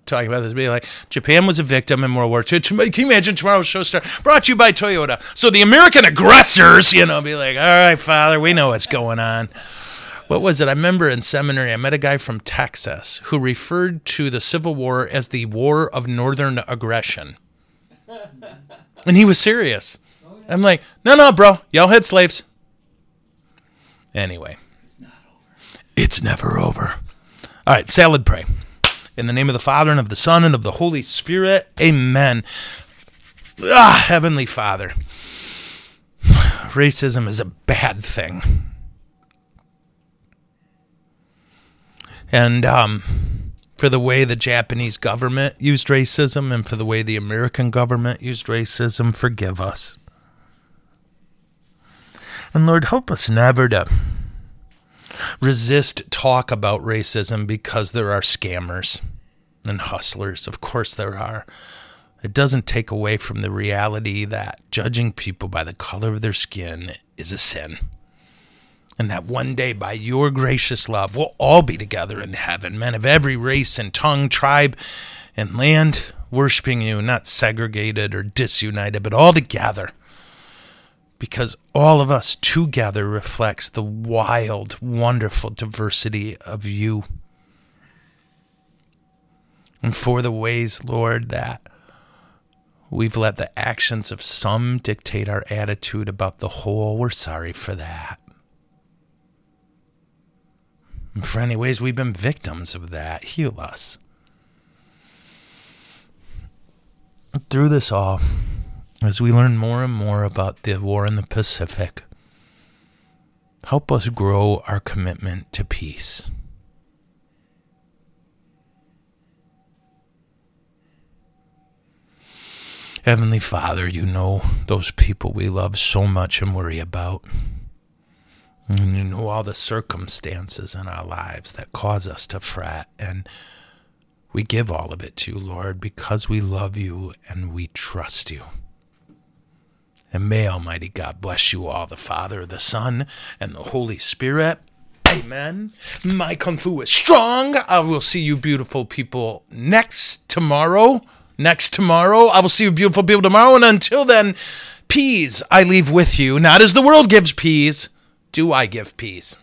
talking about this. Be like, Japan was a victim in World War II. Can you imagine tomorrow's show star brought to you by Toyota? So the American aggressors, you know, be like, all right, Father, we know what's going on. What was it? I remember in seminary, I met a guy from Texas who referred to the Civil War as the War of Northern Aggression. And he was serious. I'm like, no, no, bro, y'all had slaves. Anyway, it's never over. All right, salad pray. In the name of the Father, and of the Son, and of the Holy Spirit, amen. Ah, Heavenly Father, racism is a bad thing. And um, for the way the Japanese government used racism and for the way the American government used racism, forgive us. And Lord, help us never to resist talk about racism because there are scammers and hustlers. Of course, there are. It doesn't take away from the reality that judging people by the color of their skin is a sin. And that one day, by your gracious love, we'll all be together in heaven, men of every race and tongue, tribe, and land, worshiping you, not segregated or disunited, but all together because all of us together reflects the wild, wonderful diversity of you. And for the ways, Lord, that we've let the actions of some dictate our attitude about the whole, we're sorry for that. And for any ways we've been victims of that, heal us. Through this all, as we learn more and more about the war in the Pacific, help us grow our commitment to peace. Heavenly Father, you know those people we love so much and worry about. And you know all the circumstances in our lives that cause us to fret. And we give all of it to you, Lord, because we love you and we trust you. And may Almighty God bless you all, the Father, the Son, and the Holy Spirit. Amen. My Kung Fu is strong. I will see you, beautiful people, next tomorrow. Next tomorrow. I will see you, beautiful people, tomorrow. And until then, peace I leave with you. Not as the world gives peace, do I give peace.